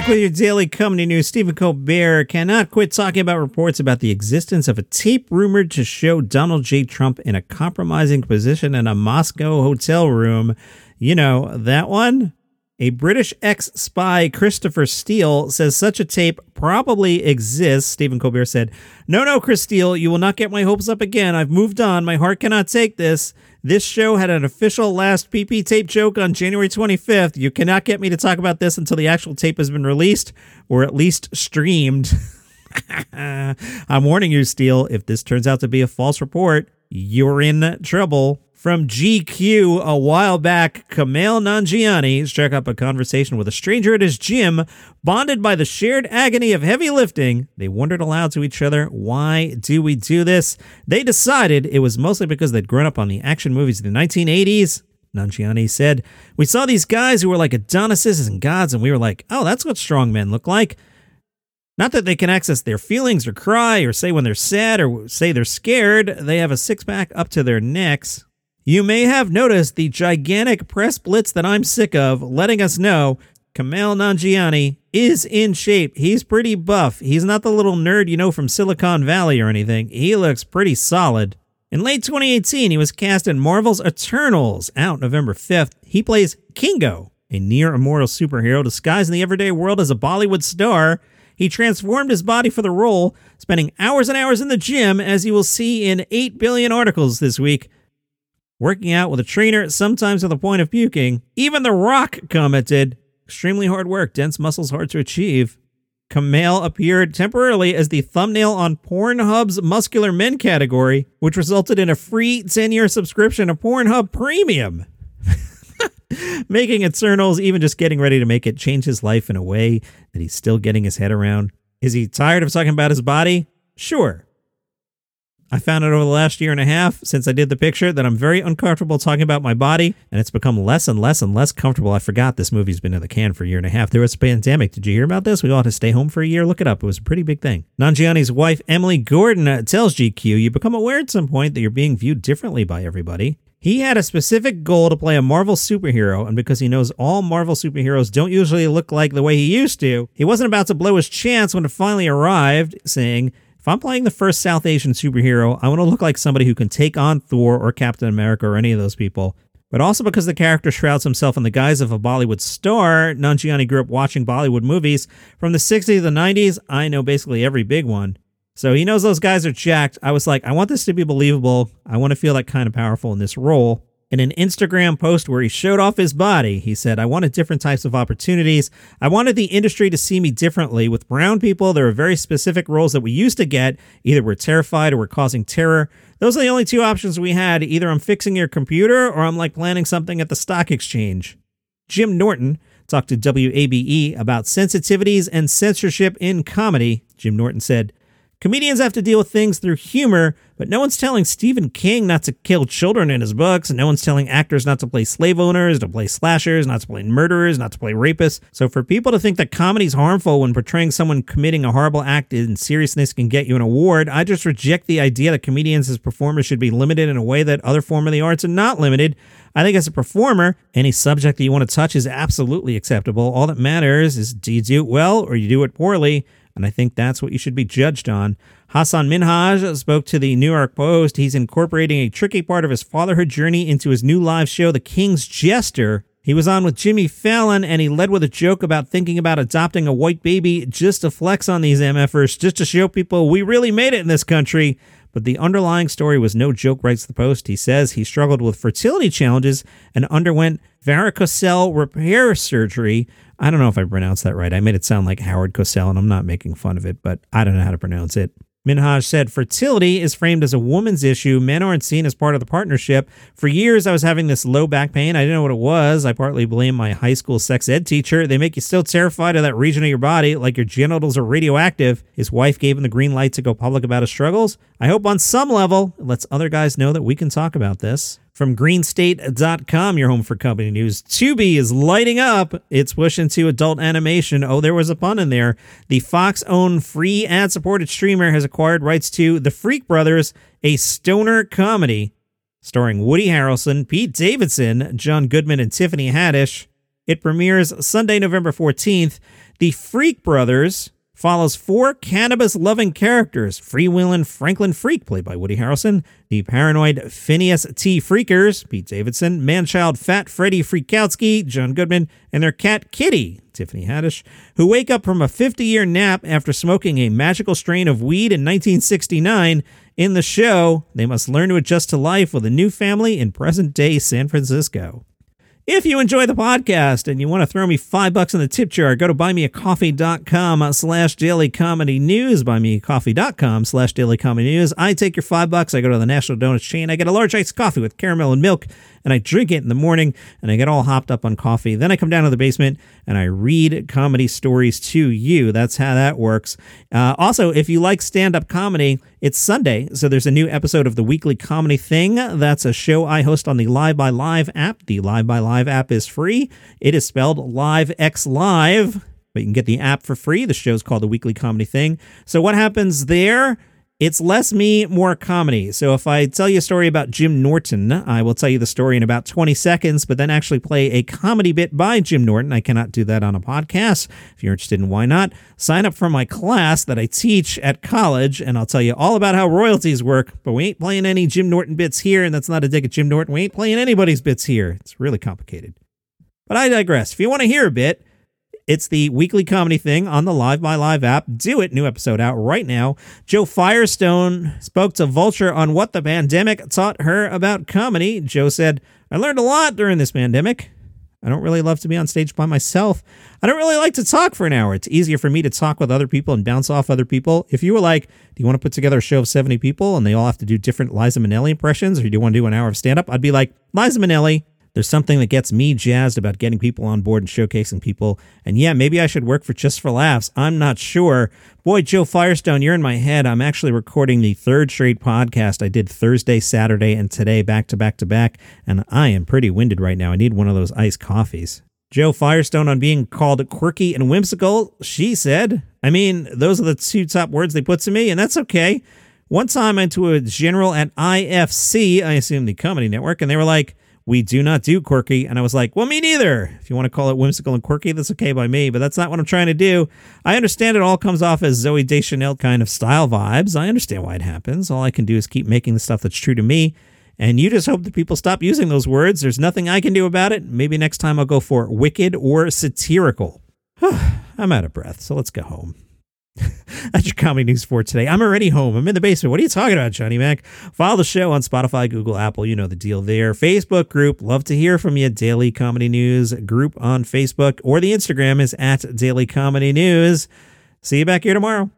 back with your daily comedy news. Stephen Colbert cannot quit talking about reports about the existence of a tape rumored to show Donald J. Trump in a compromising position in a Moscow hotel room. You know, that one? A British ex spy, Christopher Steele, says such a tape probably exists. Stephen Colbert said, No, no, Chris Steele, you will not get my hopes up again. I've moved on. My heart cannot take this. This show had an official last PP tape joke on January 25th. You cannot get me to talk about this until the actual tape has been released or at least streamed. I'm warning you, Steele, if this turns out to be a false report, you're in trouble. From GQ a while back, Kumail Nanjiani struck up a conversation with a stranger at his gym. Bonded by the shared agony of heavy lifting, they wondered aloud to each other, Why do we do this? They decided it was mostly because they'd grown up on the action movies of the 1980s. Nanjiani said, We saw these guys who were like Adonises and gods, and we were like, Oh, that's what strong men look like. Not that they can access their feelings or cry or say when they're sad or say they're scared. They have a six pack up to their necks. You may have noticed the gigantic press blitz that I'm sick of letting us know Kumail Nanjiani is in shape. He's pretty buff. He's not the little nerd you know from Silicon Valley or anything. He looks pretty solid. In late 2018, he was cast in Marvel's Eternals, out November 5th. He plays Kingo, a near immortal superhero disguised in the everyday world as a Bollywood star. He transformed his body for the role, spending hours and hours in the gym, as you will see in 8 billion articles this week working out with a trainer, sometimes to the point of puking. Even The Rock commented, extremely hard work, dense muscles hard to achieve. Kumail appeared temporarily as the thumbnail on Pornhub's muscular men category, which resulted in a free 10 year subscription to Pornhub Premium. Making Eternals, even just getting ready to make it, change his life in a way that he's still getting his head around. Is he tired of talking about his body? Sure. I found out over the last year and a half since I did the picture that I'm very uncomfortable talking about my body, and it's become less and less and less comfortable. I forgot this movie's been in the can for a year and a half. There was a pandemic. Did you hear about this? We all had to stay home for a year. Look it up. It was a pretty big thing. Nanjiani's wife, Emily Gordon, uh, tells GQ you become aware at some point that you're being viewed differently by everybody. He had a specific goal to play a Marvel superhero, and because he knows all Marvel superheroes don't usually look like the way he used to, he wasn't about to blow his chance when it finally arrived, saying, if I'm playing the first South Asian superhero, I want to look like somebody who can take on Thor or Captain America or any of those people. But also because the character shrouds himself in the guise of a Bollywood star, Nanjiani grew up watching Bollywood movies from the 60s to the 90s. I know basically every big one. So he knows those guys are jacked. I was like, I want this to be believable. I want to feel like kind of powerful in this role in an Instagram post where he showed off his body. He said, I wanted different types of opportunities. I wanted the industry to see me differently. With brown people, there are very specific roles that we used to get. Either we're terrified or we're causing terror. Those are the only two options we had. Either I'm fixing your computer or I'm like planning something at the stock exchange. Jim Norton talked to WABE about sensitivities and censorship in comedy. Jim Norton said, Comedians have to deal with things through humor, but no one's telling Stephen King not to kill children in his books, and no one's telling actors not to play slave owners, to play slashers, not to play murderers, not to play rapists. So for people to think that comedy's harmful when portraying someone committing a horrible act in seriousness can get you an award, I just reject the idea that comedians as performers should be limited in a way that other form of the arts are not limited. I think as a performer, any subject that you want to touch is absolutely acceptable. All that matters is do you do it well or you do it poorly? And I think that's what you should be judged on. Hasan Minhaj spoke to the New York Post. He's incorporating a tricky part of his fatherhood journey into his new live show, The King's Jester. He was on with Jimmy Fallon and he led with a joke about thinking about adopting a white baby just to flex on these MFers, just to show people we really made it in this country. But the underlying story was no joke, writes the Post. He says he struggled with fertility challenges and underwent varicocele repair surgery, I don't know if I pronounced that right. I made it sound like Howard Cosell, and I'm not making fun of it, but I don't know how to pronounce it. Minhaj said, Fertility is framed as a woman's issue. Men aren't seen as part of the partnership. For years, I was having this low back pain. I didn't know what it was. I partly blame my high school sex ed teacher. They make you still terrified of that region of your body, like your genitals are radioactive. His wife gave him the green light to go public about his struggles. I hope on some level it lets other guys know that we can talk about this. From greenstate.com, your home for company news. Tubi is lighting up. It's push into adult animation. Oh, there was a pun in there. The Fox owned free ad supported streamer has acquired rights to The Freak Brothers, a stoner comedy starring Woody Harrelson, Pete Davidson, John Goodman, and Tiffany Haddish. It premieres Sunday, November 14th. The Freak Brothers follows four cannabis loving characters freewheeling Franklin Freak, played by Woody Harrelson, the paranoid Phineas T. Freakears, Pete Davidson, manchild Fat Freddy Freekowtski, John Goodman, and their cat Kitty, Tiffany Haddish, who wake up from a 50 year nap after smoking a magical strain of weed in 1969. In the show, they must learn to adjust to life with a new family in present day San Francisco. If you enjoy the podcast and you want to throw me five bucks in the tip jar, go to buymeacoffee.com slash daily comedy news, buymeacoffee.com slash daily comedy news. I take your five bucks, I go to the National Donuts chain, I get a large iced coffee with caramel and milk, and I drink it in the morning, and I get all hopped up on coffee. Then I come down to the basement and I read comedy stories to you. That's how that works. Uh, also, if you like stand up comedy, it's Sunday, so there's a new episode of the Weekly Comedy Thing. That's a show I host on the Live by Live app. The Live by Live app is free. It is spelled Live X Live, but you can get the app for free. The show's called the Weekly Comedy Thing. So what happens there? It's less me, more comedy. So if I tell you a story about Jim Norton, I will tell you the story in about 20 seconds, but then actually play a comedy bit by Jim Norton. I cannot do that on a podcast. If you're interested in why not, sign up for my class that I teach at college, and I'll tell you all about how royalties work. But we ain't playing any Jim Norton bits here, and that's not a dig at Jim Norton. We ain't playing anybody's bits here. It's really complicated. But I digress. If you want to hear a bit, it's the weekly comedy thing on the Live by Live app. Do it. New episode out right now. Jo Firestone spoke to Vulture on what the pandemic taught her about comedy. Jo said, I learned a lot during this pandemic. I don't really love to be on stage by myself. I don't really like to talk for an hour. It's easier for me to talk with other people and bounce off other people. If you were like, do you want to put together a show of 70 people and they all have to do different Liza Minnelli impressions, or do you want to do an hour of stand up? I'd be like, Liza Minnelli, there's something that gets me jazzed about getting people on board and showcasing people. And yeah, maybe I should work for Just for Laughs. I'm not sure. Boy, Jo Firestone, you're in my head. I'm actually recording the third straight podcast I did Thursday, Saturday, and today back to back to back. And I am pretty winded right now. I need one of those iced coffees. Jo Firestone on being called quirky and whimsical, she said. I mean, those are the two top words they put to me, and that's okay. One time I went to a general at IFC, I assume the comedy network, and they were like, we do not do quirky. And I was like, well, me neither. If you want to call it whimsical and quirky, that's okay by me, but that's not what I'm trying to do. I understand it all comes off as Zooey Deschanel kind of style vibes. I understand why it happens. All I can do is keep making the stuff that's true to me. And you just hope that people stop using those words. There's nothing I can do about it. Maybe next time I'll go for wicked or satirical. I'm out of breath, so let's go home. That's your comedy news for today. I'm already home. I'm in the basement. What are you talking about, Johnny Mac? Follow the show on Spotify, Google, Apple. You know the deal there. Facebook group. Love to hear from you. Daily Comedy News group on Facebook or the Instagram is at Daily Comedy News. See you back here tomorrow.